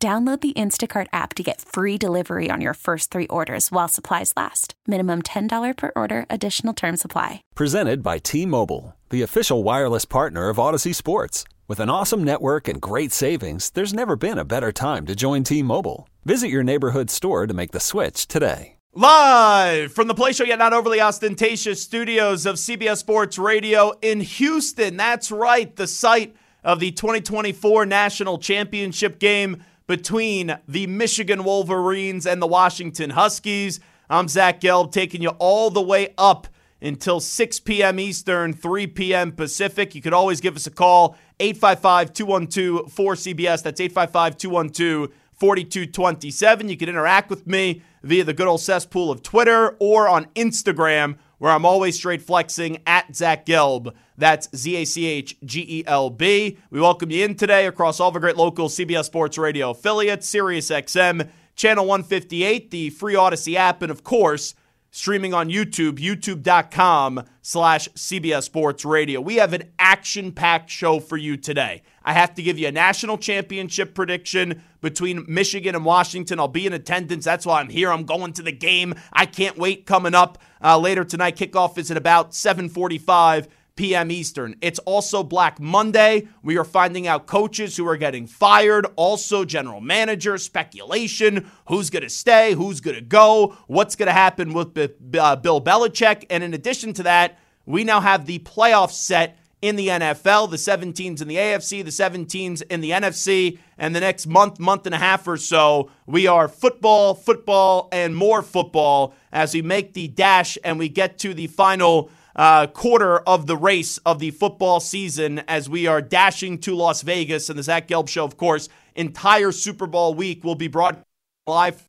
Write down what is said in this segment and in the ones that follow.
Download the Instacart app to get free delivery on your first three orders while supplies last. Minimum $10 per order, additional term supply. Presented by T Mobile, the official wireless partner of Audacy Sports. With an awesome network and great savings, there's never been a better time to join T Mobile. Visit your neighborhood store to make the switch today. Live from the play show, yet not overly ostentatious studios of CBS Sports Radio in Houston. That's right, the site of the 2024 National Championship game between the Michigan Wolverines and the Washington Huskies. I'm Zach Gelb taking you all the way up until 6 p.m. Eastern, 3 p.m. Pacific. You could always give us a call, 855 212 4CBS. That's 855 212 4227. You can interact with me via the good old cesspool of Twitter or on Instagram, where I'm always straight flexing at Zach Gelb. That's Z A C H G E L B. We welcome you in today across all the great local CBS Sports Radio affiliates, Sirius XM, Channel 158, the free Audacy app, and of course, streaming on YouTube, youtube.com slash CBS Sports Radio. We have an action-packed show for you today. I have to give you a national championship prediction between Michigan and Washington. I'll be in attendance. That's why I'm here. I'm going to the game. I can't wait coming up uh, later tonight. Kickoff is at about 745 p.m. Eastern. It's also Black Monday. We are finding out coaches who are getting fired, also general manager speculation, who's going to stay, who's going to go, what's going to happen with uh, Bill Belichick. And in addition to that, we now have the playoff set in the NFL, the seven teams in the AFC, the seven teams in the NFC, and the next month, month and a half or so, we are football, football, and more football as we make the dash and we get to the final uh, quarter of the race of the football season as we are dashing to Las Vegas. And the Zach Gelb Show, of course, entire Super Bowl week will be brought live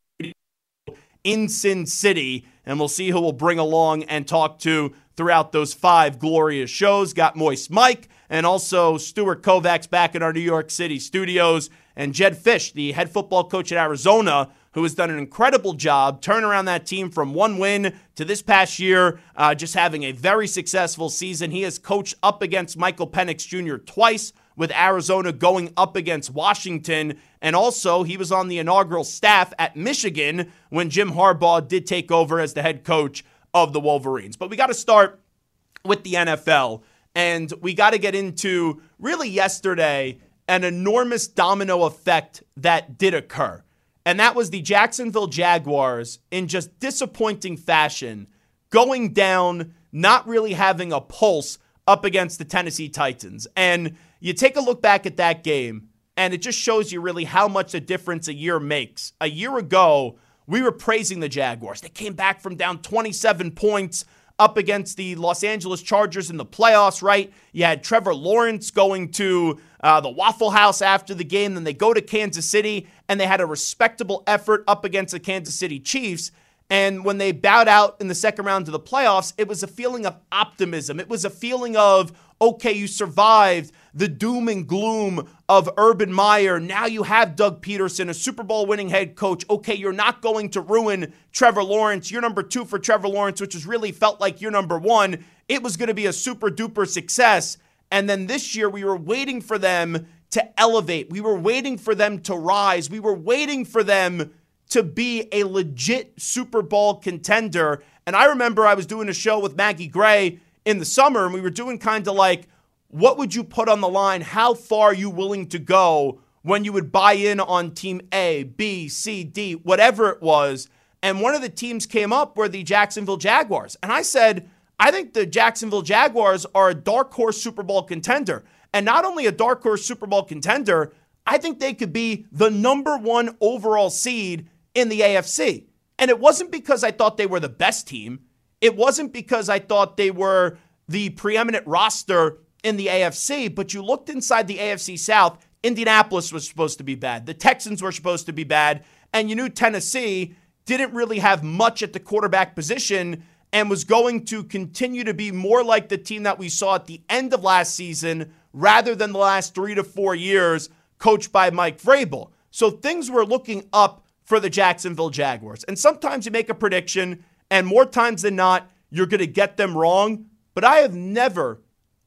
in Sin City. And we'll see who we'll bring along and talk to throughout those five glorious shows. Got Moist Mike and also Stuart Kovacs back in our New York City studios. And Jedd Fisch, the head football coach at Arizona, who has done an incredible job turning around that team from one win to this past year, uh, just having a very successful season. He has coached up against Michael Penix Jr. twice, with Arizona going up against Washington. And also, he was on the inaugural staff at Michigan when Jim Harbaugh did take over as the head coach of the Wolverines. But we got to start with the NFL. And we got to get into really yesterday an enormous domino effect that did occur and that was the Jacksonville Jaguars in just disappointing fashion, going down, not really having a pulse up against the Tennessee Titans. And you take a look back at that game, and it just shows you really how much a difference a year makes. A year ago, we were praising the Jaguars. They came back from down 27 points up against the Los Angeles Chargers in the playoffs, right? You had Trevor Lawrence going to uh, the Waffle House after the game. Then they go to Kansas City and they had a respectable effort up against the Kansas City Chiefs. And when they bowed out in the second round to the playoffs, it was a feeling of optimism. It was a feeling of, okay, you survived the doom and gloom of Urban Meyer. Now you have Doug Pederson, a Super Bowl winning head coach. Okay, you're not going to ruin Trevor Lawrence. You're number two for Trevor Lawrence, which has really felt like you're number one. It was going to be a super duper success. And then this year, we were waiting for them to elevate. We were waiting for them to rise. We were waiting for them to be a legit Super Bowl contender. And I remember I was doing a show with Maggie Gray in the summer, and we were doing kind of like, what would you put on the line? How far are you willing to go when you would buy in on team A, B, C, D, whatever it was? And one of the teams came up were the Jacksonville Jaguars. And I said, I think the Jacksonville Jaguars are a dark horse Super Bowl contender. And not only a dark horse Super Bowl contender, I think they could be the number one overall seed in the AFC. And it wasn't because I thought they were the best team. It wasn't because I thought they were the preeminent roster in the AFC, but you looked inside the AFC South, Indianapolis was supposed to be bad. The Texans were supposed to be bad. And you knew Tennessee didn't really have much at the quarterback position and was going to continue to be more like the team that we saw at the end of last season rather than the last three to four years coached by Mike Vrabel. So things were looking up for the Jacksonville Jaguars. And sometimes you make a prediction, and more times than not, you're going to get them wrong. But I have never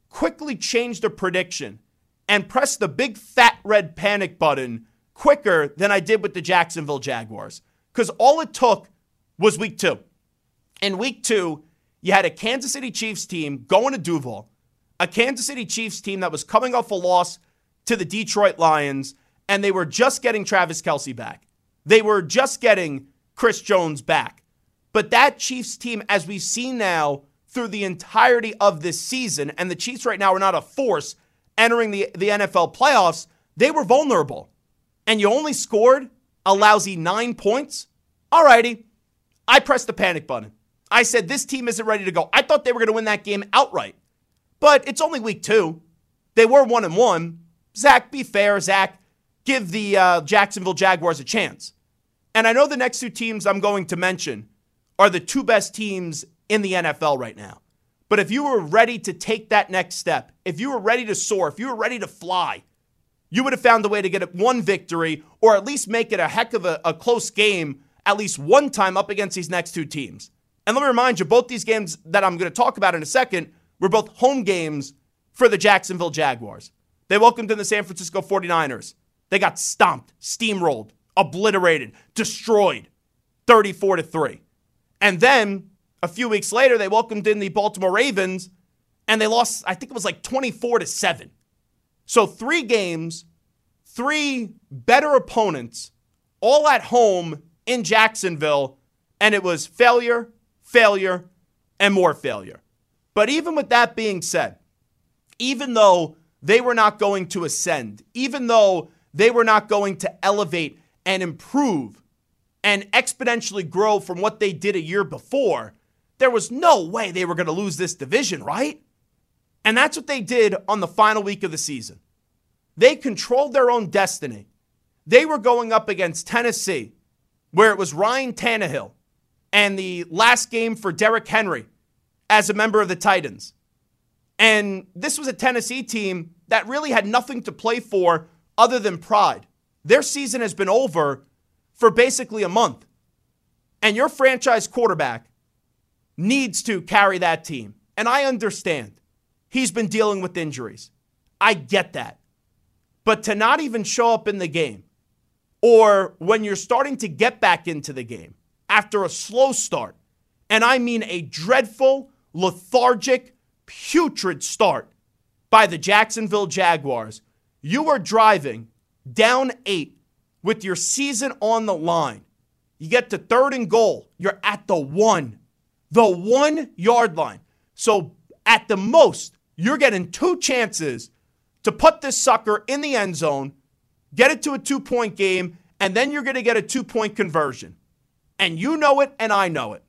quickly changed a prediction and pressed the big fat red panic button quicker than I did with the Jacksonville Jaguars. Because all it took was week two. In week two, you had a Kansas City Chiefs team going to Duval, a Kansas City Chiefs team that was coming off a loss to the Detroit Lions, and they were just getting Travis Kelce back. They were just getting Chris Jones back. But that Chiefs team, as we've seen now through the entirety of this season, and the Chiefs right now are not a force entering the, the NFL playoffs, they were vulnerable. And you only scored a lousy nine points. Alrighty, I pressed the panic button. I said, this team isn't ready to go. I thought they were going to win that game outright. But it's only week two. They were one and one. Zach, be fair. Zach, give the uh, Jacksonville Jaguars a chance. And I know the next two teams I'm going to mention are the two best teams in the NFL right now. But if you were ready to take that next step, if you were ready to soar, if you were ready to fly, you would have found a way to get one victory or at least make it a heck of a, a close game at least one time up against these next two teams. And let me remind you, both these games that I'm going to talk about in a second were both home games for the Jacksonville Jaguars. They welcomed in the San Francisco 49ers. They got stomped, steamrolled, obliterated, destroyed 34 to 3. And then a few weeks later, they welcomed in the Baltimore Ravens and they lost, I think it was like 24 to 7. So, three games, three better opponents, all at home in Jacksonville, and it was failure, failure, and more failure. But even with that being said, even though they were not going to ascend, even though they were not going to elevate and improve and exponentially grow from what they did a year before, there was no way they were going to lose this division, right? And that's what they did on the final week of the season. They controlled their own destiny. They were going up against Tennessee, where it was Ryan Tannehill and the last game for Derrick Henry as a member of the Titans. And this was a Tennessee team that really had nothing to play for other than pride. Their season has been over for basically a month. And your franchise quarterback needs to carry that team. And I understand he's been dealing with injuries. I get that. But to not even show up in the game, or when you're starting to get back into the game after a slow start, and I mean a dreadful, lethargic, putrid start by the Jacksonville Jaguars, you are driving down eight with your season on the line. You get to third and goal, you're at the one the one yard line. So at the most, you're getting two chances to put this sucker in the end zone, get it to a two point game, and then you're going to get a two point conversion. And you know it, and I know it.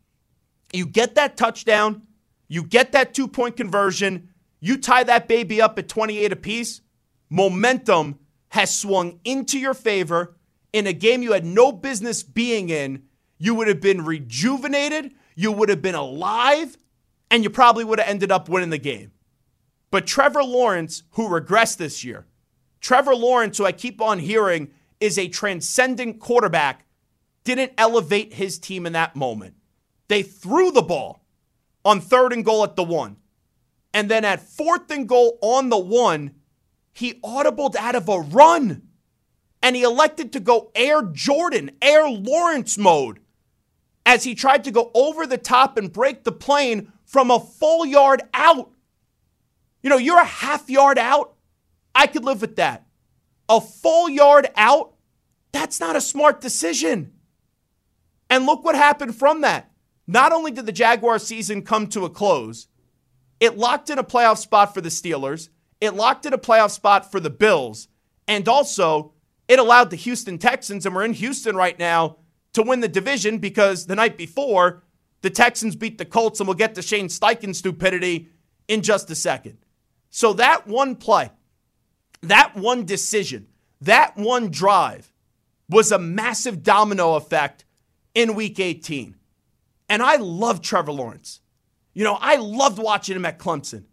You get that touchdown, you get that two point conversion, you tie that baby up at 28 apiece. Momentum has swung into your favor in a game you had no business being in. You would have been rejuvenated you would have been alive, and you probably would have ended up winning the game. But Trevor Lawrence, who regressed this year, Trevor Lawrence, who I keep on hearing is a transcendent quarterback, didn't elevate his team in that moment. They threw the ball on third and goal at the one. And then at fourth and goal on the one, he audibled out of a run. And he elected to go Air Jordan, Air Lawrence mode as he tried to go over the top and break the plane from a full yard out. You know, you're a half yard out. I could live with that. A full yard out, that's not a smart decision. And look what happened from that. Not only did the Jaguar season come to a close, it locked in a playoff spot for the Steelers, it locked in a playoff spot for the Bills, and also it allowed the Houston Texans, and we're in Houston right now, to win the division because the night before, the Texans beat the Colts, and we'll get to Shane Steichen stupidity in just a second. So that one play, that one decision, that one drive was a massive domino effect in week 18. And I love Trevor Lawrence. You know, I loved watching him at Clemson.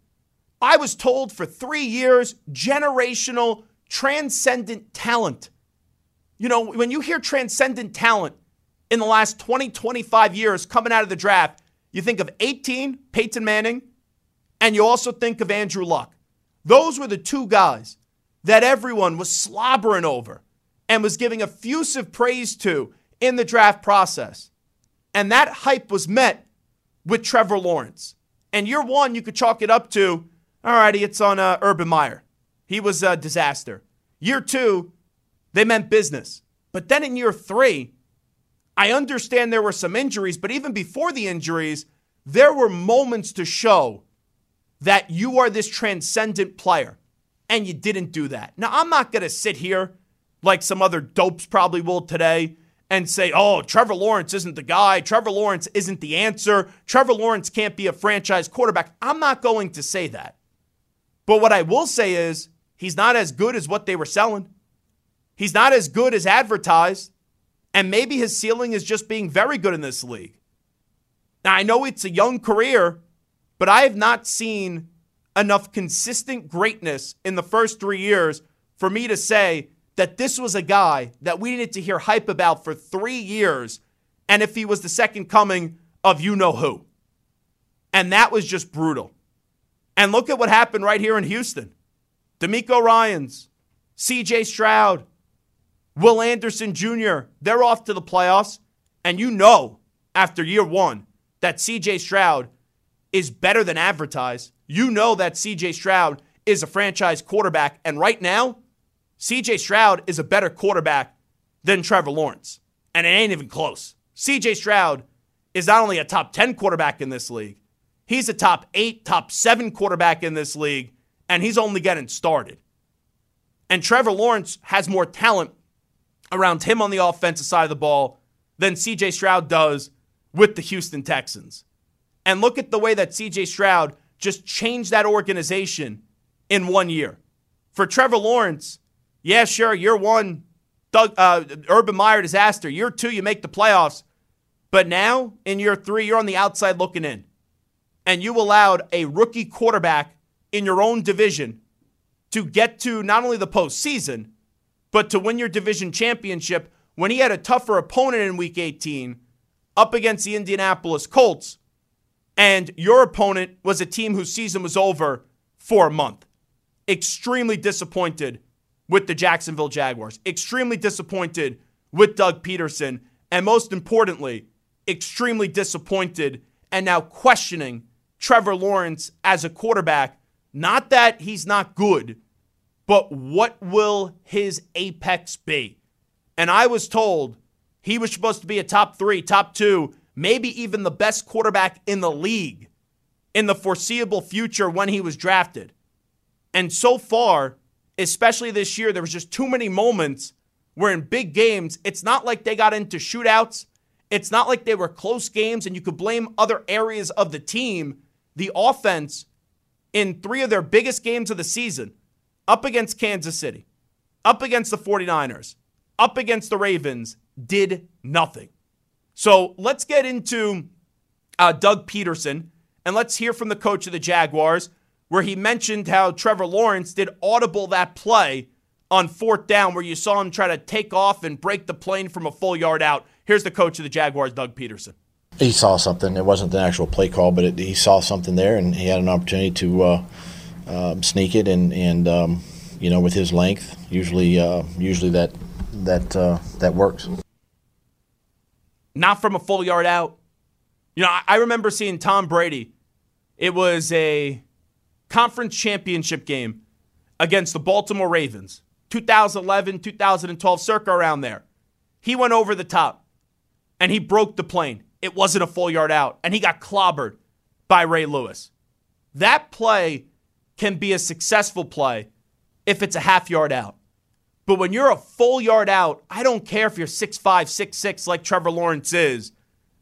I was told for three years, generational, transcendent talent. You know, when you hear transcendent talent in the last 20, 25 years coming out of the draft, you think of 18, Peyton Manning, and you also think of Andrew Luck. Those were the two guys that everyone was slobbering over and was giving effusive praise to in the draft process. And that hype was met with Trevor Lawrence. And year one, you could chalk it up to, all righty, it's on uh, Urban Meyer. He was a disaster. Year two, they meant business. But then in year three, I understand there were some injuries, but even before the injuries, there were moments to show that you are this transcendent player, and you didn't do that. Now, I'm not going to sit here like some other dopes probably will today and say, oh, Trevor Lawrence isn't the guy. Trevor Lawrence isn't the answer. Trevor Lawrence can't be a franchise quarterback. I'm not going to say that. But what I will say is he's not as good as what they were selling. He's not as good as advertised. And maybe his ceiling is just being very good in this league. Now, I know it's a young career, but I have not seen enough consistent greatness in the first three years for me to say that this was a guy that we needed to hear hype about for three years, and if he was the second coming of you know who. And that was just brutal. And look at what happened right here in Houston. DeMeco Ryans, CJ Stroud, Will Anderson Jr., they're off to the playoffs. And you know after year one that CJ Stroud is better than advertised. You know that CJ Stroud is a franchise quarterback. And right now, CJ Stroud is a better quarterback than Trevor Lawrence. And it ain't even close. CJ Stroud is not only a top 10 quarterback in this league, he's a top eight, top seven quarterback in this league, and he's only getting started. And Trevor Lawrence has more talent around him on the offensive side of the ball than CJ Stroud does with the Houston Texans. And look at the way that CJ Stroud just changed that organization in one year. For Trevor Lawrence, yeah, sure, you're one, Doug, uh, Urban Meyer disaster. Year two, you make the playoffs. But now, in year three, you're on the outside looking in. And you allowed a rookie quarterback in your own division to get to not only the postseason, but to win your division championship when he had a tougher opponent in week 18 up against the Indianapolis Colts. And your opponent was a team whose season was over for a month. Extremely disappointed with the Jacksonville Jaguars. Extremely disappointed with Doug Pederson. And most importantly, extremely disappointed and now questioning Trevor Lawrence as a quarterback. Not that he's not good, but what will his apex be? And I was told he was supposed to be a top three, top two, maybe even the best quarterback in the league in the foreseeable future when he was drafted. And so far, especially this year, there was just too many moments where in big games, it's not like they got into shootouts. It's not like they were close games and you could blame other areas of the team. The offense in three of their biggest games of the season, up against Kansas City, up against the 49ers, up against the Ravens, did nothing. So let's get into uh, Doug Pederson and let's hear from the coach of the Jaguars where he mentioned how Trevor Lawrence did audible that play on fourth down where you saw him try to take off and break the plane from a full yard out. Here's the coach of the Jaguars, Doug Pederson. He saw something. It wasn't the actual play call, but it, he saw something there, and he had an opportunity to uh, uh, sneak it. And, and um, you know, with his length, usually uh, usually that that uh, that works. Not from a full yard out. You know, I, I remember seeing Tom Brady. It was a conference championship game against the Baltimore Ravens, 2011, 2012, circa around there. He went over the top and he broke the plane. It wasn't a full yard out, and he got clobbered by Ray Lewis. That play can be a successful play if it's a half yard out. But when you're a full yard out, I don't care if you're 6'5, 6'6 like Trevor Lawrence is,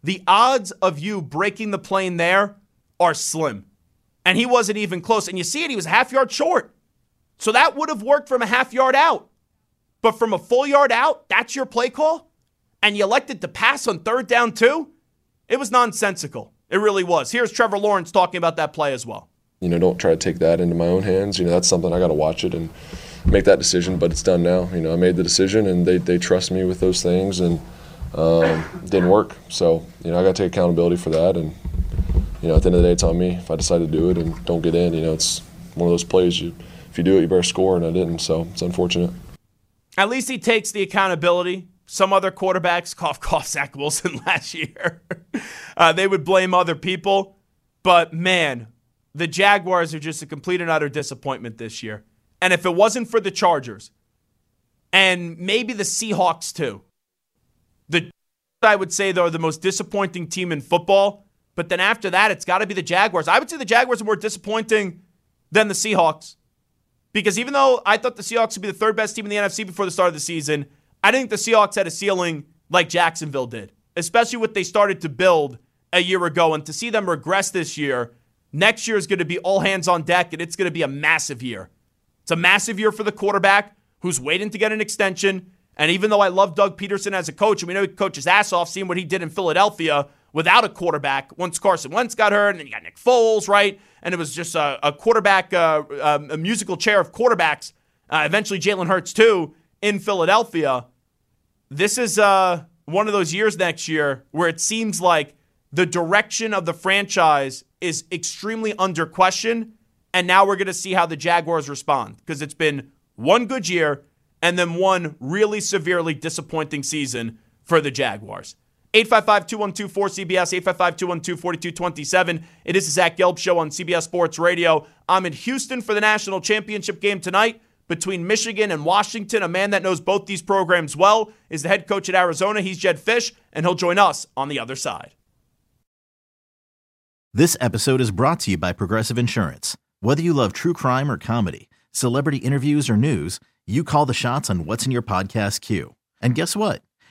the odds of you breaking the plane there are slim and he wasn't even close. And you see it, he was a half yard short. So that would have worked from a half yard out. But from a full yard out, that's your play call? And you elected to pass on third down, too? It was nonsensical. It really was. Here's Trevor Lawrence talking about that play as well. You know, don't try to take that into my own hands. You know, that's something I got to watch it and make that decision, but it's done now. You know, I made the decision and they, they trust me with those things and um, didn't work. So, you know, I got to take accountability for that. And, you know, at the end of the day, it's on me. If I decide to do it and don't get in, you know, it's one of those plays you, if you do it, you better score, and I didn't. So it's unfortunate. At least he takes the accountability. Some other quarterbacks, cough, cough, Zach Wilson last year, uh, they would blame other people. But man, the Jaguars are just a complete and utter disappointment this year. And if it wasn't for the Chargers, and maybe the Seahawks too, the I would say they're the most disappointing team in football. But then after that, it's got to be the Jaguars. I would say the Jaguars are more disappointing than the Seahawks. Because even though I thought the Seahawks would be the third best team in the NFC before the start of the season, I didn't think the Seahawks had a ceiling like Jacksonville did, especially what they started to build a year ago. And to see them regress this year, next year is going to be all hands on deck, and it's going to be a massive year. It's a massive year for the quarterback who's waiting to get an extension. And even though I love Doug Pederson as a coach, and we know he coaches ass off, seeing what he did in Philadelphia without a quarterback once Carson Wentz got hurt, and then you got Nick Foles, right? And it was just a, a quarterback, uh, um, a musical chair of quarterbacks. Uh, eventually, Jalen Hurts too in Philadelphia. This is uh, one of those years next year where it seems like the direction of the franchise is extremely under question. And now we're going to see how the Jaguars respond because it's been one good year and then one really severely disappointing season for the Jaguars. 855 212 4CBS, 855 212 4227. It is the Zach Gelb Show on CBS Sports Radio. I'm in Houston for the national championship game tonight between Michigan and Washington. A man that knows both these programs well is the head coach at Arizona. He's Jedd Fisch, and he'll join us on the other side. This episode is brought to you by Progressive Insurance. Whether you love true crime or comedy, celebrity interviews or news, you call the shots on what's in your podcast queue. And guess what?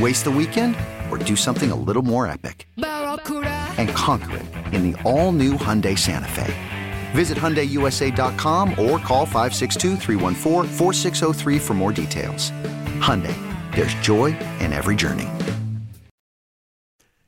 Waste the weekend or do something a little more epic? And conquer it in the all-new Hyundai Santa Fe. Visit HyundaiUSA.com or call 562 for more details. Hyundai, there's joy in every journey.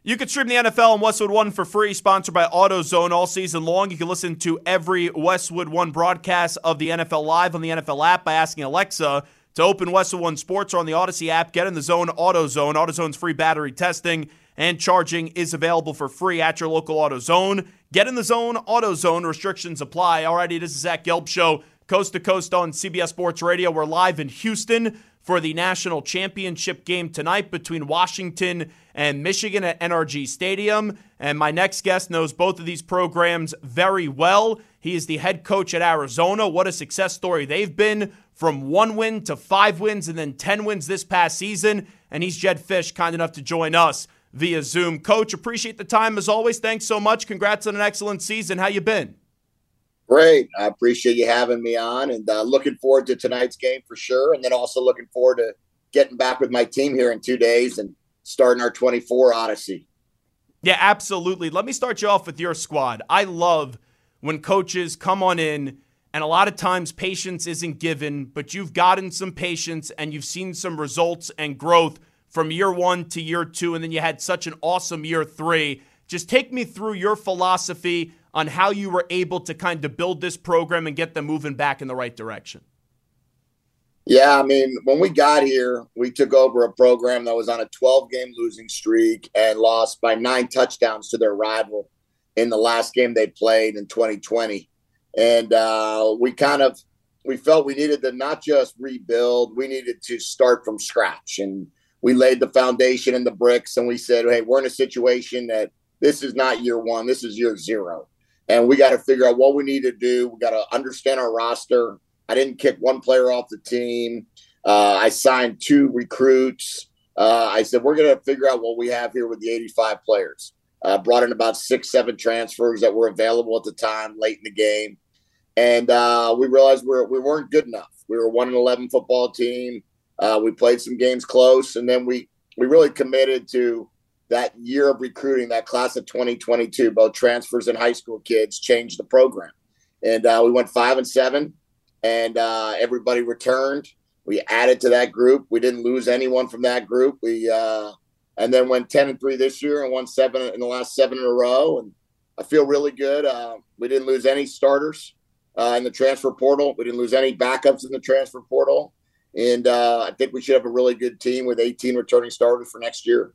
You can stream the NFL on Westwood One for free, sponsored by AutoZone all season long. You can listen to every Westwood One broadcast of the NFL live on the NFL app by asking Alexa to open Westwood One Sports or on the Audacy app. Get in the zone, AutoZone. AutoZone's free battery testing and charging is available for free at your local AutoZone. Get in the zone, AutoZone. Restrictions apply. Alrighty, this is Zach Gelb Show, coast to coast on CBS Sports Radio. We're live in Houston for the national championship game tonight between Washington and Michigan at NRG Stadium. And my next guest knows both of these programs very well. He is the head coach at Arizona. What a success story they've been from one win to five wins and then 10 wins this past season. And he's Jedd Fisch, kind enough to join us via Zoom. Coach, appreciate the time as always. Thanks so much. Congrats on an excellent season. How you been? Great. I appreciate you having me on and uh, looking forward to tonight's game for sure. And then also looking forward to getting back with my team here in two days and starting our 24 Odyssey. Yeah, absolutely. Let me start you off with your squad. I love when coaches come on in, and a lot of times patience isn't given, but you've gotten some patience and you've seen some results and growth from year one to year two, and then you had such an awesome year three. Just take me through your philosophy on how you were able to kind of build this program and get them moving back in the right direction. Yeah, I mean, when we got here, we took over a program that was on a 12 game losing streak and lost by nine touchdowns to their rival in the last game they played in 2020. And uh, we kind of we felt we needed to not just rebuild, we needed to start from scratch. And we laid the foundation and the bricks and we said, hey, we're in a situation that this is not year one, this is year zero and we got to figure out what we need to do. We got to understand our roster. I didn't kick one player off the team. Uh, I signed two recruits. Uh, I said we're going to figure out what we have here with the 85 players. Uh, brought in about six, seven transfers that were available at the time, late in the game, and uh, we realized we we weren't good enough. We were one and eleven football team. Uh, we played some games close, and then we we really committed to that year of recruiting, that class of 2022, both transfers and high school kids, changed the program. And uh, we went five and seven, and uh, everybody returned. We added to that group. We didn't lose anyone from that group. We uh, and then went 10 and three this year and won seven in the last seven in a row. And I feel really good. Uh, we didn't lose any starters uh, in the transfer portal. We didn't lose any backups in the transfer portal. And uh, I think we should have a really good team with 18 returning starters for next year.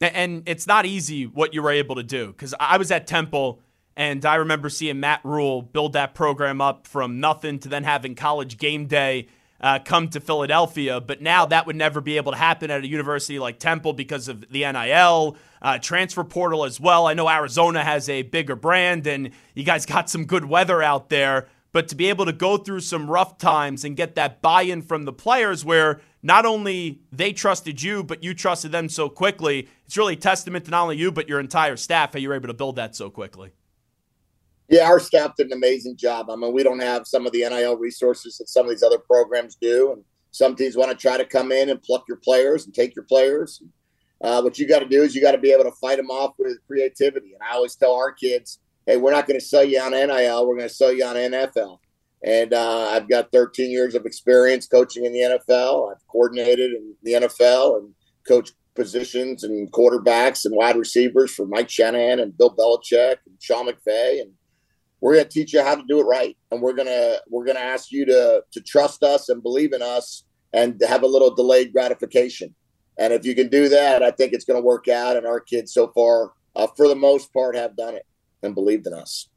And it's not easy what you were able to do because I was at Temple and I remember seeing Matt Rhule build that program up from nothing to then having college game day uh, come to Philadelphia. But now that would never be able to happen at a university like Temple because of the NIL, uh, transfer portal as well. I know Arizona has a bigger brand and you guys got some good weather out there. But to be able to go through some rough times and get that buy in from the players where not only they trusted you, but you trusted them so quickly, it's really a testament to not only you, but your entire staff, how you were able to build that so quickly. Yeah, our staff did an amazing job. I mean, we don't have some of the NIL resources that some of these other programs do. And some teams want to try to come in and pluck your players and take your players. Uh, what you got to do is you got to be able to fight them off with creativity. And I always tell our kids, hey, we're not going to sell you on NIL. We're going to sell you on NFL. And uh, I've got 13 years of experience coaching in the NFL. I've coordinated in the NFL and coached positions and quarterbacks and wide receivers for Mike Shanahan and Bill Belichick and Sean McVay. And we're going to teach you how to do it right. And we're going to we're going to ask you to to trust us and believe in us and have a little delayed gratification. And if you can do that, I think it's going to work out. And our kids so far, uh, for the most part, have done it and believed in us.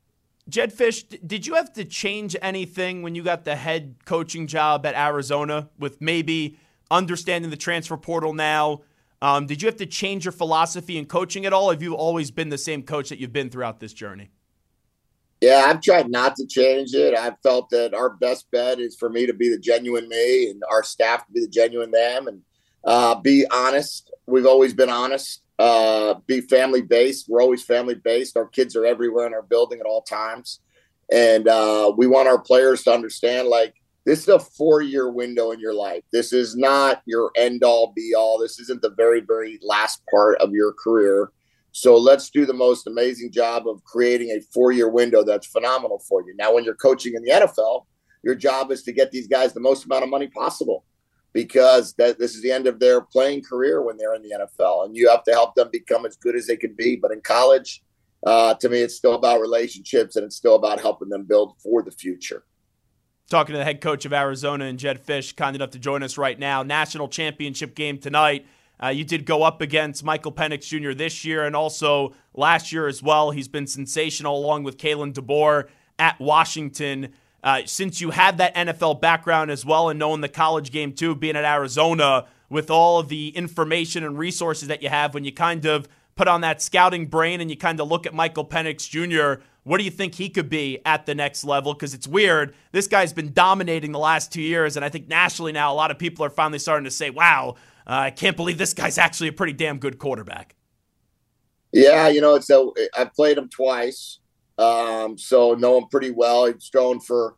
Jedd Fisch, did you have to change anything when you got the head coaching job at Arizona with maybe understanding the transfer portal now? Um, did you have to change your philosophy in coaching at all? have you always been the same coach that you've been throughout this journey? Yeah, I've tried not to change it. I've felt that our best bet is for me to be the genuine me and our staff to be the genuine them and uh, be honest. We've always been honest uh, be family based. We're always family based. Our kids are everywhere in our building at all times. And uh, we want our players to understand like, this is a four year window in your life. This is not your end all be all. This isn't the very, very last part of your career. So let's do the most amazing job of creating a four year window that's phenomenal for you. Now, when you're coaching in the NFL, your job is to get these guys the most amount of money possible because that this is the end of their playing career when they're in the NFL, and you have to help them become as good as they can be. But in college, uh, to me, it's still about relationships, and it's still about helping them build for the future. Talking to the head coach of Arizona and Jedd Fisch, kind enough to join us right now. National championship game tonight. Uh, you did go up against Michael Penix Jr. this year and also last year as well. He's been sensational along with Kalen DeBoer at Washington. Uh, since you had that NFL background as well and knowing the college game too, being at Arizona with all of the information and resources that you have when you kind of put on that scouting brain and you kind of look at Michael Penix Jr., What do you think he could be at the next level? Because it's weird. This guy's been dominating the last two years, and I think nationally now a lot of people are finally starting to say, wow, I can't believe this guy's actually a pretty damn good quarterback. Yeah, you know, it's a, I've played him twice, um, so know him pretty well. He's thrown for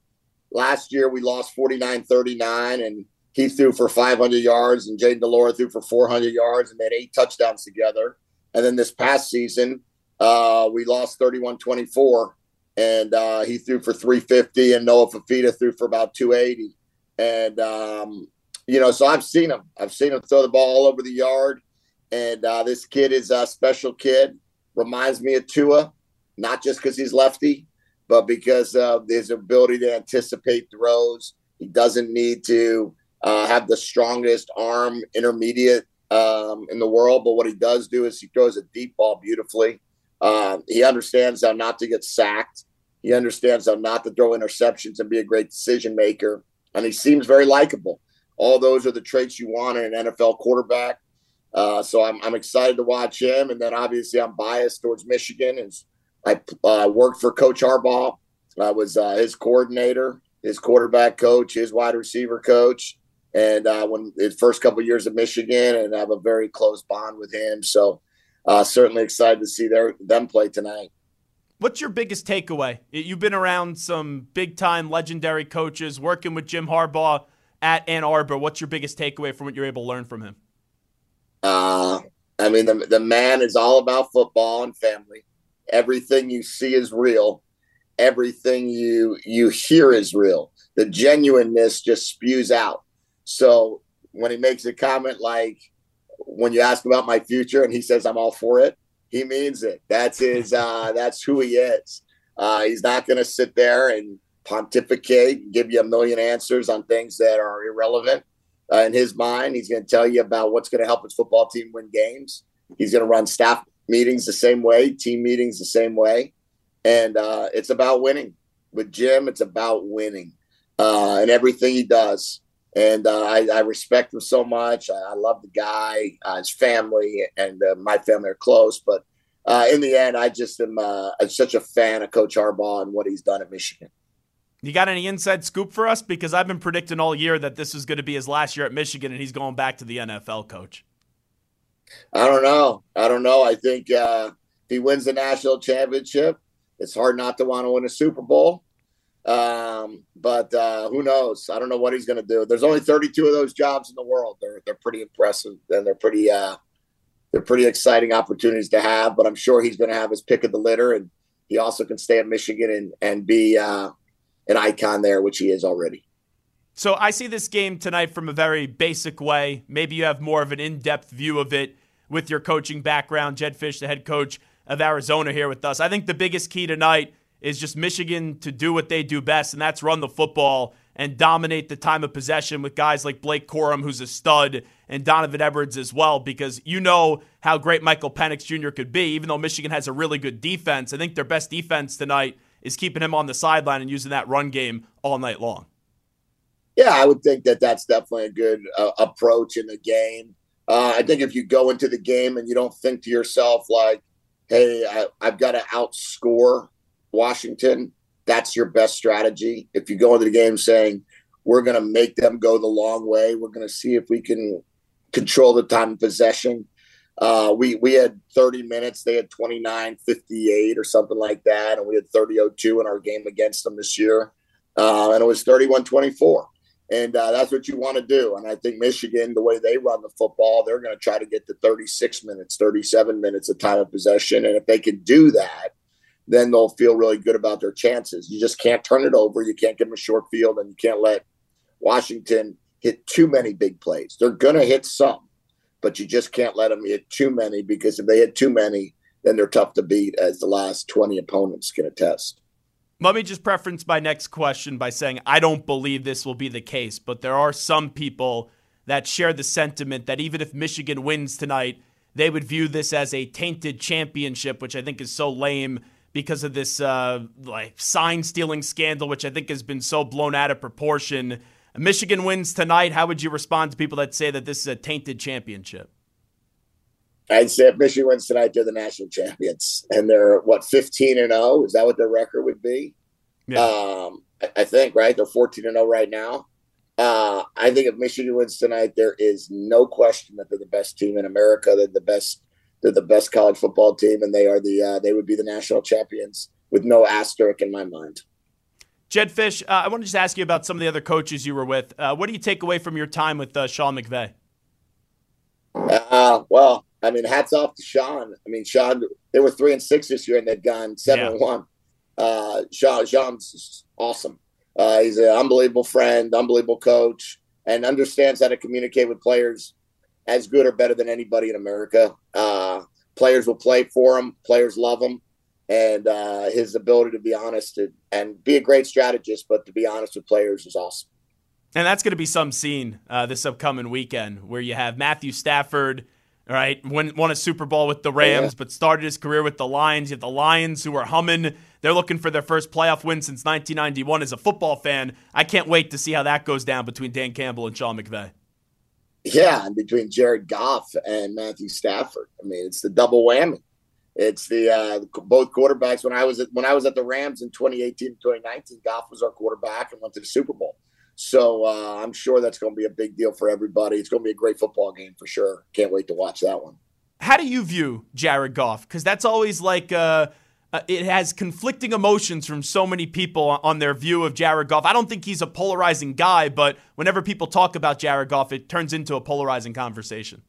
last year, we lost 49 39, and he threw for 500 yards, and Jayden de Laura threw for 400 yards, and they had eight touchdowns together. And then this past season, uh, we lost 31 24, and uh, he threw for 350, and Noah Fifita threw for about 280. And, um, you know, so I've seen him. I've seen him throw the ball all over the yard. And uh, this kid is a special kid. Reminds me of Tua, not just because he's lefty, but because of his ability to anticipate throws. He doesn't need to uh, have the strongest arm intermediate um, in the world, but what he does do is he throws a deep ball beautifully. Uh, he understands how not to get sacked. He understands how not to throw interceptions and be a great decision maker. And he seems very likable. All those are the traits you want in an NFL quarterback. Uh, so I'm, I'm excited to watch him. And then obviously I'm biased towards Michigan. As I uh, worked for Coach Harbaugh. I was uh, his coordinator, his quarterback coach, his wide receiver coach. And uh, when his first couple of years at Michigan, and I have a very close bond with him. So uh, certainly excited to see their them play tonight. What's your biggest takeaway? You've been around some big time legendary coaches, working with Jim Harbaugh at Ann Arbor. What's your biggest takeaway from what you're able to learn from him? Uh, I mean, the, the man is all about football and family. Everything you see is real. Everything you you hear is real. The genuineness just spews out. So when he makes a comment like, when you ask about my future and he says I'm all for it, he means it. That's his. Uh, that's who he is. Uh, he's not going to sit there and pontificate give you a million answers on things that are irrelevant. Uh, in his mind, he's going to tell you about what's going to help his football team win games. He's going to run staff meetings the same way, team meetings the same way, and uh, it's about winning. With Jim, it's about winning, uh, and everything he does and uh, I, I, respect him so much. I, I love the guy, uh, his family, and uh, my family are close. But in the end, I just am uh, such a fan of Coach Harbaugh and what he's done at Michigan. You got any inside scoop for us? Because I've been predicting all year that this is going to be his last year at Michigan, and he's going back to the NFL. Coach, I don't know. I don't know. I think uh, if he wins the national championship, it's hard not to want to win a Super Bowl. Um, but uh, who knows? I don't know what he's going to do. There's only 32 of those jobs in the world. They're they're pretty impressive and they're pretty uh, they're pretty exciting opportunities to have. But I'm sure he's going to have his pick of the litter, and he also can stay at Michigan and and be uh, an icon there, which he is already. So I see this game tonight from a very basic way. Maybe you have more of an in-depth view of it with your coaching background. Jedd Fisch, the head coach of Arizona, here with us. I think the biggest key tonight is just Michigan to do what they do best, and that's run the football and dominate the time of possession with guys like Blake Corum, who's a stud, and Donovan Edwards as well, because you know how great Michael Penix Jr. could be. Even though Michigan has a really good defense, I think their best defense tonight is keeping him on the sideline and using that run game all night long. Yeah, I would think that that's definitely a good uh, approach in the game. Uh, I think if you go into the game and you don't think to yourself like, "Hey, I, I've got to outscore Washington, that's your best strategy. If you go into the game saying, we're going to make them go the long way, we're going to see if we can control the time possession. Uh, we we had 30 minutes. They had 29, 58 or something like that. And we had 30 02 in our game against them this year. Uh, and it was 31 24. And uh, that's what you want to do. And I think Michigan, the way they run the football, they're going to try to get to 36 minutes, 37 minutes of time of possession. And if they can do that, then they'll feel really good about their chances. You just can't turn it over. You can't give them a short field, and you can't let Washington hit too many big plays. They're going to hit some, but you just can't let them hit too many because if they hit too many, then they're tough to beat, as the last 20 opponents can attest. Let me just preference my next question by saying I don't believe this will be the case, but there are some people that share the sentiment that even if Michigan wins tonight, they would view this as a tainted championship, which I think is so lame because of this uh, like sign stealing scandal, which I think has been so blown out of proportion. Michigan wins tonight. How would you respond to people that say that this is a tainted championship? I'd say if Michigan wins tonight, they're the national champions, and they're what fifteen and zero. Oh? Is that what their record would be? Yeah. Um, I, I think right. They're fourteen and zero right now. Uh, I think if Michigan wins tonight, there is no question that they're the best team in America. They're the best. They're the best college football team, and they are the. Uh, they would be the national champions with no asterisk in my mind. Jedd Fisch, uh, I want to just ask you about some of the other coaches you were with. Uh, what do you take away from your time with uh, Sean McVay? Uh, well, I mean, hats off to Sean. I mean, Sean, they were three and six this year, and they've gone seven yeah. and one. Uh, Sean, Sean's awesome. Uh, he's an unbelievable friend, unbelievable coach, and understands how to communicate with players as good or better than anybody in America. Uh, players will play for him. Players love him, and uh, his ability to be honest and, and, be a great strategist, but to be honest with players is awesome. And that's going to be some scene uh, this upcoming weekend where you have Matthew Stafford all right, won, won a Super Bowl with the Rams, yeah. but started his career with the Lions. You have the Lions who are humming. They're looking for their first playoff win since 1991. As a football fan, I can't wait to see how that goes down between Dan Campbell and Sean McVay. Yeah, and between Jared Goff and Matthew Stafford. I mean, it's the double whammy. It's the uh, both quarterbacks. When I was at when I was at the Rams in 2018, 2019, Goff was our quarterback and went to the Super Bowl. So uh, I'm sure that's going to be a big deal for everybody. It's going to be a great football game for sure. Can't wait to watch that one. How do you view Jared Goff? Because that's always like uh, uh, it has conflicting emotions from so many people on their view of Jared Goff. I don't think he's a polarizing guy, but whenever people talk about Jared Goff, it turns into a polarizing conversation.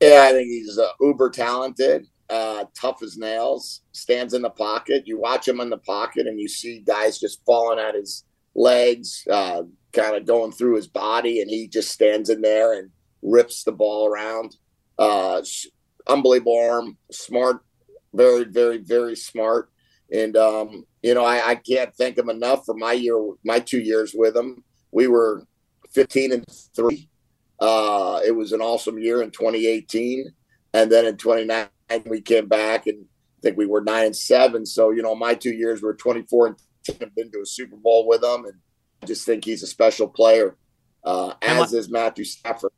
Yeah, I think he's uh, uber talented, uh, tough as nails, stands in the pocket. You watch him in the pocket, and you see guys just falling at his legs, uh, kind of going through his body, and he just stands in there and rips the ball around. Uh, unbelievable arm, smart, very, very, very smart. And um, you know, I, I, can't thank him enough for my year, my two years with him. We were 15 and three. Uh, it was an awesome year in 2018, and then in 2019 we came back and I think we were nine and seven. So you know, my two years were 24 and have been to a Super Bowl with him, and I just think he's a special player, uh, as is Matthew Stafford.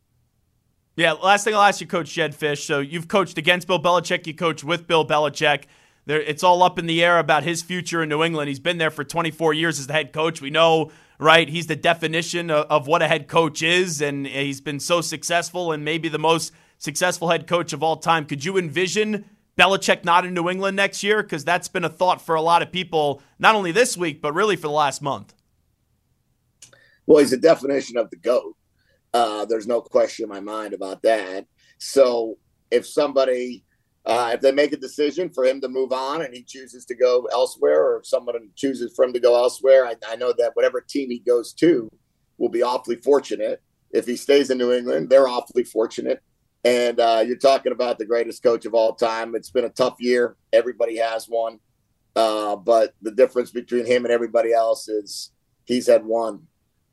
Yeah, last thing I'll ask you, Coach Jedd Fisch. So you've coached against Bill Belichick, you coach with Bill Belichick. There, it's all up in the air about his future in New England. He's been there for 24 years as the head coach. We know, right? He's the definition of, of what a head coach is, and he's been so successful and maybe the most successful head coach of all time. Could you envision Belichick not in New England next year? Because that's been a thought for a lot of people, not only this week, but really for the last month. Well, he's a definition of the GOAT. Uh, there's no question in my mind about that. So if somebody, uh, if they make a decision for him to move on and he chooses to go elsewhere, or if someone chooses for him to go elsewhere, I, I know that whatever team he goes to will be awfully fortunate. If he stays in New England, they're awfully fortunate. And uh, you're talking about the greatest coach of all time. It's been a tough year. Everybody has one. Uh, but the difference between him and everybody else is he's had one.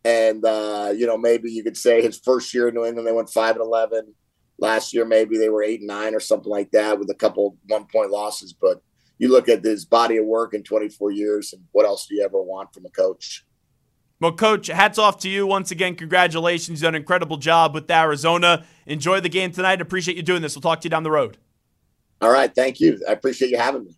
And, uh, you know, maybe you could say his first year in New England, they went 5 and 11. Last year, maybe they were 8 and 9 or something like that with a couple one point losses. But you look at his body of work in 24 years, and what else do you ever want from a coach? Well, Coach, hats off to you once again. Congratulations. You've done an incredible job with Arizona. Enjoy the game tonight. Appreciate you doing this. We'll talk to you down the road. All right. Thank you. I appreciate you having me.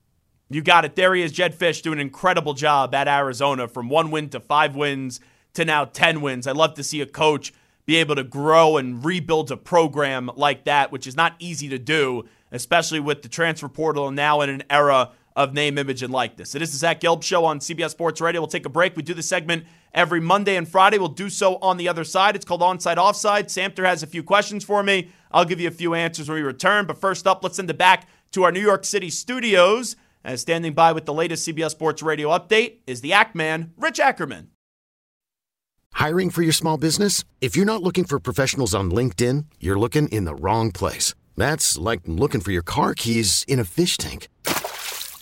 You got it. There he is, Jedd Fisch, doing an incredible job at Arizona from one win to five wins to now 10 wins. I love to see a coach be able to grow and rebuild a program like that, which is not easy to do, especially with the transfer portal now in an era of name, image, and likeness. It is the Zach Gelb Show on CBS Sports Radio. We'll take a break. We do the segment every Monday and Friday. We'll do so on the other side. It's called Onside Offside. Samter has a few questions for me. I'll give you a few answers when we return. But first up, let's send it back to our New York City studios. As standing by with the latest CBS Sports Radio update is the Act Man, Rich Ackerman. Hiring for your small business? If you're not looking for professionals on LinkedIn, you're looking in the wrong place. That's like looking for your car keys in a fish tank.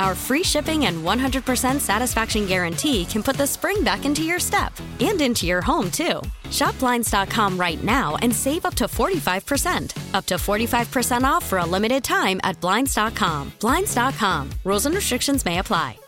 Our free shipping and 100% satisfaction guarantee can put the spring back into your step and into your home, too. Shop Blinds.com right now and save up to 45%. Up to 45% off for a limited time at Blinds.com. Blinds.com. Rules and restrictions may apply.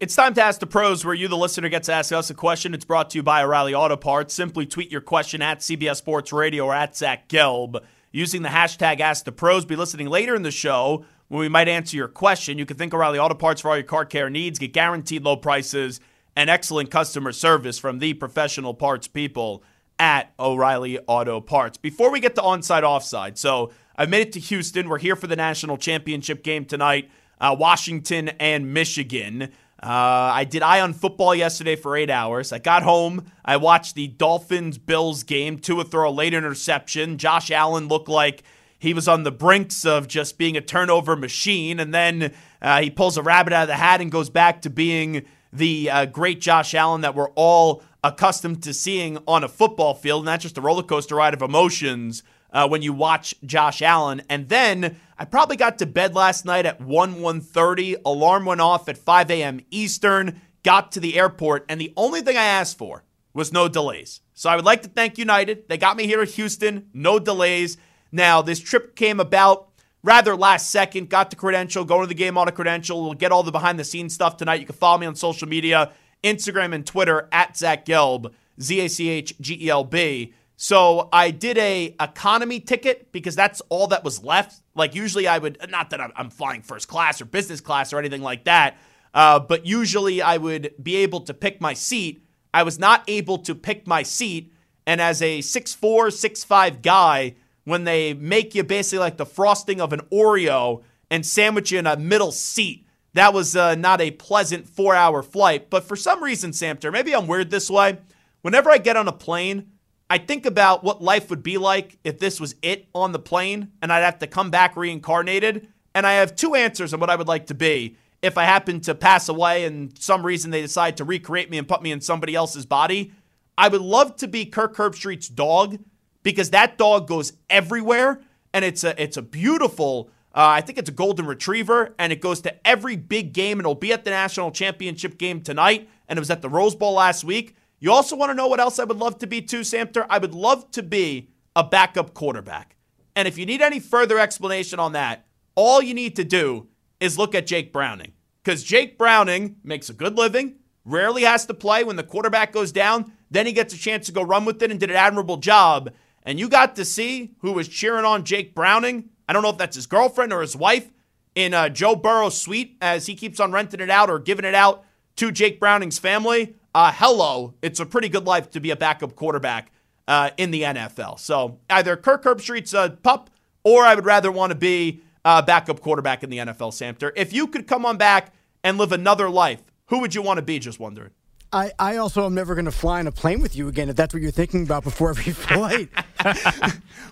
It's time to ask the pros, where you, the listener, gets to ask us a question. It's brought to you by O'Reilly Auto Parts. Simply tweet your question at CBS Sports Radio or at Zach Gelb using the hashtag Ask the Pros. Be listening later in the show when we might answer your question. You can think O'Reilly Auto Parts for all your car care needs. Get guaranteed low prices and excellent customer service from the professional parts people at O'Reilly Auto Parts. Before we get to onside offside, so I've made it to Houston. We're here for the national championship game tonight, uh, Washington and Michigan. Uh, I did Ion football yesterday for eight hours. I got home. I watched the Dolphins Bills game. Tua throw a late interception. Josh Allen looked like he was on the brinks of just being a turnover machine. And then uh, he pulls a rabbit out of the hat and goes back to being the uh, great Josh Allen that we're all accustomed to seeing on a football field. And that's just a roller coaster ride of emotions uh, when you watch Josh Allen. And then I probably got to bed last night at 1 1.30. Alarm went off at 5 a.m. Eastern. Got to the airport, and the only thing I asked for was no delays. So I would like to thank United. They got me here at Houston, no delays. Now, this trip came about rather last second. Got the credential, going to the game on a credential. We'll get all the behind the scenes stuff tonight. You can follow me on social media Instagram and Twitter at Zach Gelb, Z A C H G E L B. So I did a economy ticket because that's all that was left. Like usually I would not that I'm flying first class or business class or anything like that, uh, but usually I would be able to pick my seat. I was not able to pick my seat, and as a six four six five guy, when they make you basically like the frosting of an Oreo and sandwich you in a middle seat, that was uh, not a pleasant four hour flight. But for some reason, Samter, maybe I'm weird this way. Whenever I get on a plane, I think about what life would be like if this was it on the plane and I'd have to come back reincarnated. And I have two answers on what I would like to be if I happen to pass away and some reason they decide to recreate me and put me in somebody else's body. I would love to be Kirk Herbstreit's dog because that dog goes everywhere and it's a it's a beautiful uh, I think it's a golden retriever and it goes to every big game and it'll be at the national championship game tonight and it was at the Rose Bowl last week. You also want to know what else I would love to be too, Samter? I would love to be a backup quarterback. And if you need any further explanation on that, all you need to do is look at Jake Browning. Because Jake Browning makes a good living, rarely has to play when the quarterback goes down. Then he gets a chance to go run with it and did an admirable job. And you got to see who was cheering on Jake Browning. I don't know if that's his girlfriend or his wife in uh, Joe Burrow's suite as he keeps on renting it out or giving it out to Jake Browning's family uh, hello, it's a pretty good life to be a backup quarterback uh, in the NFL. So either Kirk Herbstreit's a pup, or I would rather want to be a backup quarterback in the NFL, Samter. If you could come on back and live another life, who would you want to be? Just wondering. I, I also am never going to fly in a plane with you again if that's what you're thinking about before every flight.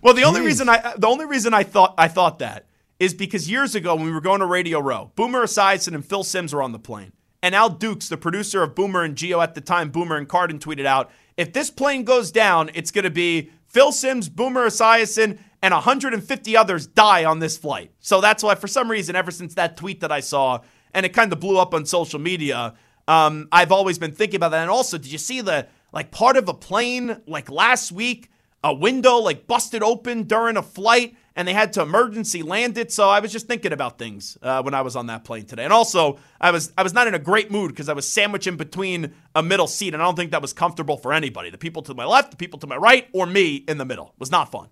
well, the Jeez. only reason I the only reason I thought I thought that is because years ago when we were going to Radio Row, Boomer Esiason and Phil Simms were on the plane. And Al Dukes, the producer of Boomer and Gio at the time, Boomer and Carton tweeted out, if this plane goes down, it's going to be Phil Simms, Boomer Esiason, and 150 others die on this flight. So that's why, for some reason, ever since that tweet that I saw, and it kind of blew up on social media. Um, I've always been thinking about that. And also, did you see the like part of a plane like last week? A window like busted open during a flight, and they had to emergency land it. So I was just thinking about things uh, when I was on that plane today. And also, I was I was not in a great mood because I was sandwiched in between a middle seat, and I don't think that was comfortable for anybody. The people to my left, the people to my right, or me in the middle it was not fun.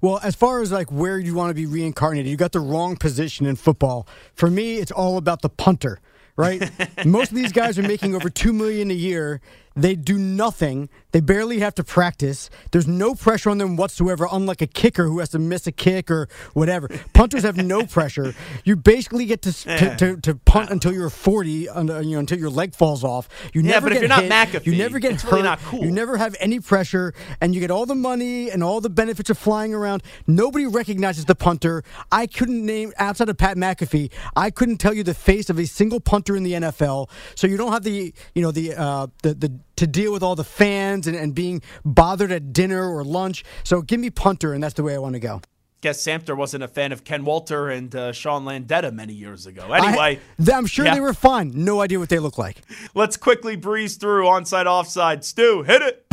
Well, as far as like where you want to be reincarnated, you got the wrong position in football. For me, it's all about the punter, right? Most of these guys are making over 2 million a year. They do nothing. They barely have to practice. There's no pressure on them whatsoever, unlike a kicker who has to miss a kick or whatever. Punters have no pressure. You basically get to to, to, to punt until you're 40, uh, you know, until your leg falls off. You Yeah, never but if you're not. McAfee, you never get hurt. really not cool. You never have any pressure, and you get all the money and all the benefits of flying around. Nobody recognizes the punter. I couldn't name outside of Pat McAfee. I couldn't tell you the face of a single punter in the NFL. So you don't have the you know the uh, the the to deal with all the fans and, and being bothered at dinner or lunch. So give me punter, and that's the way I want to go. Guess Samter wasn't a fan of Ken Walter and uh, Sean Landeta many years ago. Anyway, I'm sure yeah. they were fine. No idea what they look like. let's quickly breeze through onside offside. Stu, hit it.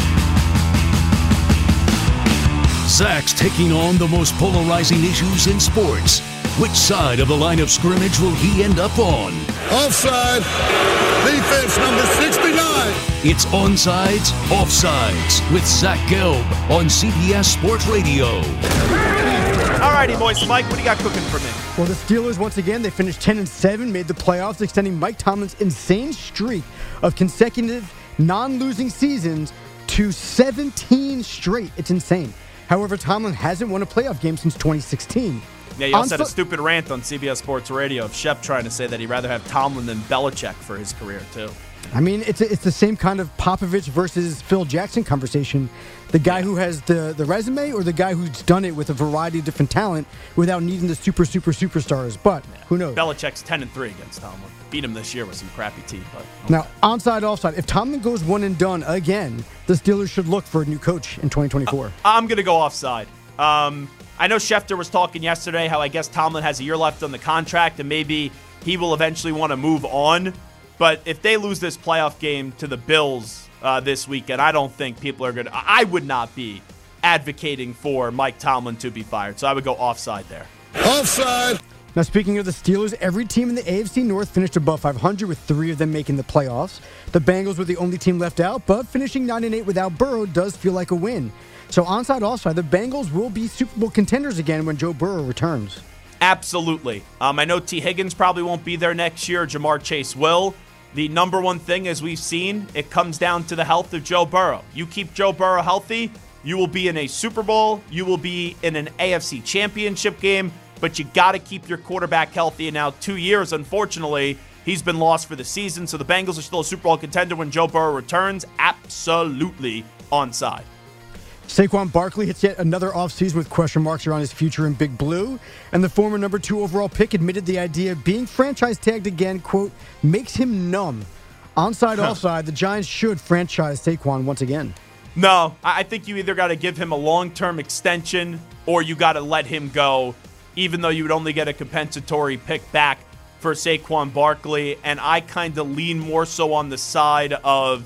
Zach's taking on the most polarizing issues in sports. Which side of the line of scrimmage will he end up on? Offside. Defense number 69. It's Onsides, Offsides with Zach Gelb on CBS Sports Radio. All righty, boys. Mike, what do you got cooking for me? Well, the Steelers once again they finished 10 and 7, made the playoffs, extending Mike Tomlin's insane streak of consecutive non-losing seasons to 17 straight. It's insane. However, Tomlin hasn't won a playoff game since 2016. Yeah, you also had a stupid rant on CBS Sports Radio of Shep trying to say that he'd rather have Tomlin than Belichick for his career, too. I mean, it's it's the same kind of Popovich versus Phil Jackson conversation. The guy who has the, the resume or the guy who's done it with a variety of different talent without needing the super, super, superstars. But who knows? Belichick's 10 and 3 against Tomlin. Beat him this year with some crappy team, but Now, onside, offside. If Tomlin goes one and done again, the Steelers should look for a new coach in 2024. I'm going to go offside. Um, I know Schefter was talking yesterday how I guess Tomlin has a year left on the contract and maybe he will eventually want to move on. But if they lose this playoff game to the Bills uh, this weekend, I don't think people are going to. I would not be advocating for Mike Tomlin to be fired. So I would go offside there. Offside. Now, speaking of the Steelers, every team in the AFC North finished above 500, with three of them making the playoffs. The Bengals were the only team left out, but finishing 9 8 without Burrow does feel like a win. So, onside, offside, the Bengals will be Super Bowl contenders again when Joe Burrow returns. Absolutely. Um, I know Tee Higgins probably won't be there next year. Ja'Marr Chase will. The number one thing, as we've seen, it comes down to the health of Joe Burrow. You keep Joe Burrow healthy, you will be in a Super Bowl, you will be in an AFC championship game, but you got to keep your quarterback healthy. And now, two years, unfortunately, he's been lost for the season. So the Bengals are still a Super Bowl contender when Joe Burrow returns. Absolutely onside. Saquon Barkley hits yet another offseason with question marks around his future in Big Blue, and the former number two overall pick admitted the idea of being franchise tagged again, quote, makes him numb. Onside, Huh. offside, the Giants should franchise Saquon once again. No, I I think you either got to give him a long term extension or you got to let him go, even though you would only get a compensatory pick back for Saquon Barkley. And I kind of lean more so on the side of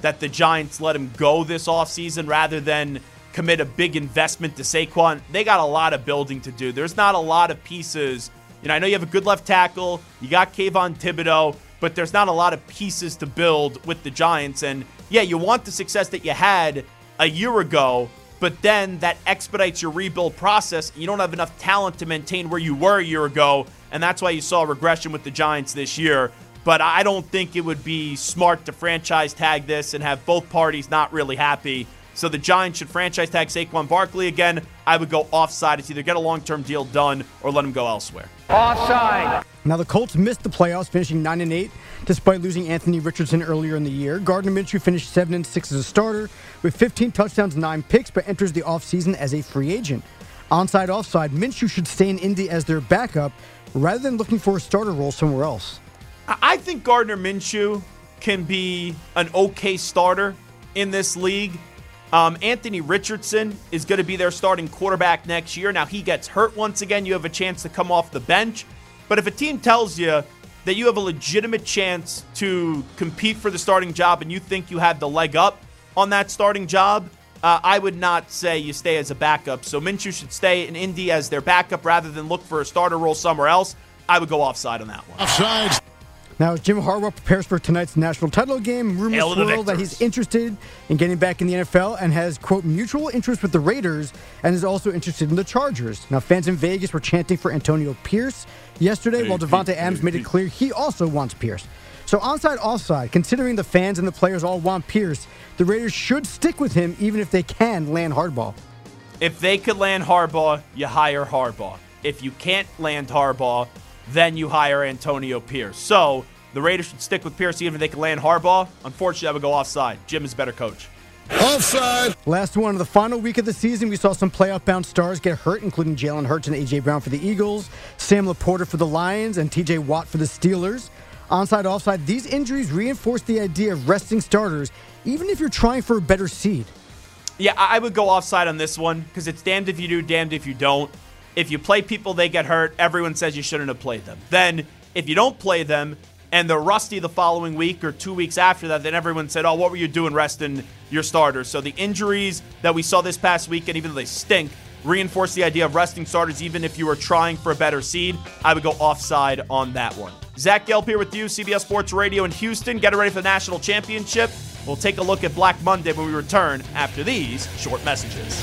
that the Giants let him go this offseason rather than commit a big investment to Saquon. They got a lot of building to do. There's not a lot of pieces. You know, I know you have a good left tackle, you got Kayvon Thibodeaux, but there's not a lot of pieces to build with the Giants. And yeah, you want the success that you had a year ago, but then that expedites your rebuild process. You don't have enough talent to maintain where you were a year ago, and that's why you saw regression with the Giants this year. But I don't think it would be smart to franchise tag this and have both parties not really happy. So the Giants should franchise tag Saquon Barkley again. I would go offside. It's either get a long term deal done or let him go elsewhere. Offside. Now the Colts missed the playoffs, finishing nine and eight, despite losing Anthony Richardson earlier in the year. Gardner Minshew finished seven and six as a starter, with 15 touchdowns, nine picks, but enters the offseason as a free agent. Onside, offside, Minshew should stay in Indy as their backup, rather than looking for a starter role somewhere else. I think Gardner Minshew can be an okay starter in this league. Um, Anthony Richardson is going to be their starting quarterback next year. Now, he gets hurt once again. You have a chance to come off the bench. But if a team tells you that you have a legitimate chance to compete for the starting job and you think you have the leg up on that starting job, uh, I would not say you stay as a backup. So Minshew should stay in Indy as their backup rather than look for a starter role somewhere else. I would go offside on that one. Offside. Now, as Jim Harbaugh prepares for tonight's national title game, rumors swirl that he's interested in getting back in the NFL and has, quote, mutual interest with the Raiders and is also interested in the Chargers. Now, fans in Vegas were chanting for Antonio Pierce yesterday, while Davante Adams made it clear he also wants Pierce. So, onside, offside, considering the fans and the players all want Pierce, the Raiders should stick with him even if they can land Harbaugh. If they could land Harbaugh, you hire Harbaugh. If you can't land Harbaugh, then you hire Antonio Pierce. So the Raiders should stick with Pierce even if they can land Harbaugh. Unfortunately, I would go offside. Jim is a better coach. Offside. Last one of the final week of the season, we saw some playoff bound stars get hurt, including Jalen Hurts and A.J. Brown for the Eagles, Sam LaPorta for the Lions, and T.J. Watt for the Steelers. Onside, offside, these injuries reinforce the idea of resting starters, even if you're trying for a better seed. Yeah, I I would go offside on this one because it's damned if you do, damned if you don't. If you play people, they get hurt. Everyone says you shouldn't have played them. Then, if you don't play them and they're rusty the following week or two weeks after that, then everyone said, "Oh, what were you doing resting your starters?" So the injuries that we saw this past weekend, even though they stink, reinforce the idea of resting starters. Even if you are trying for a better seed, I would go offside on that one. Zach Gelb here with you, CBS Sports Radio in Houston. Get ready for the national championship. We'll take a look at Black Monday when we return after these short messages.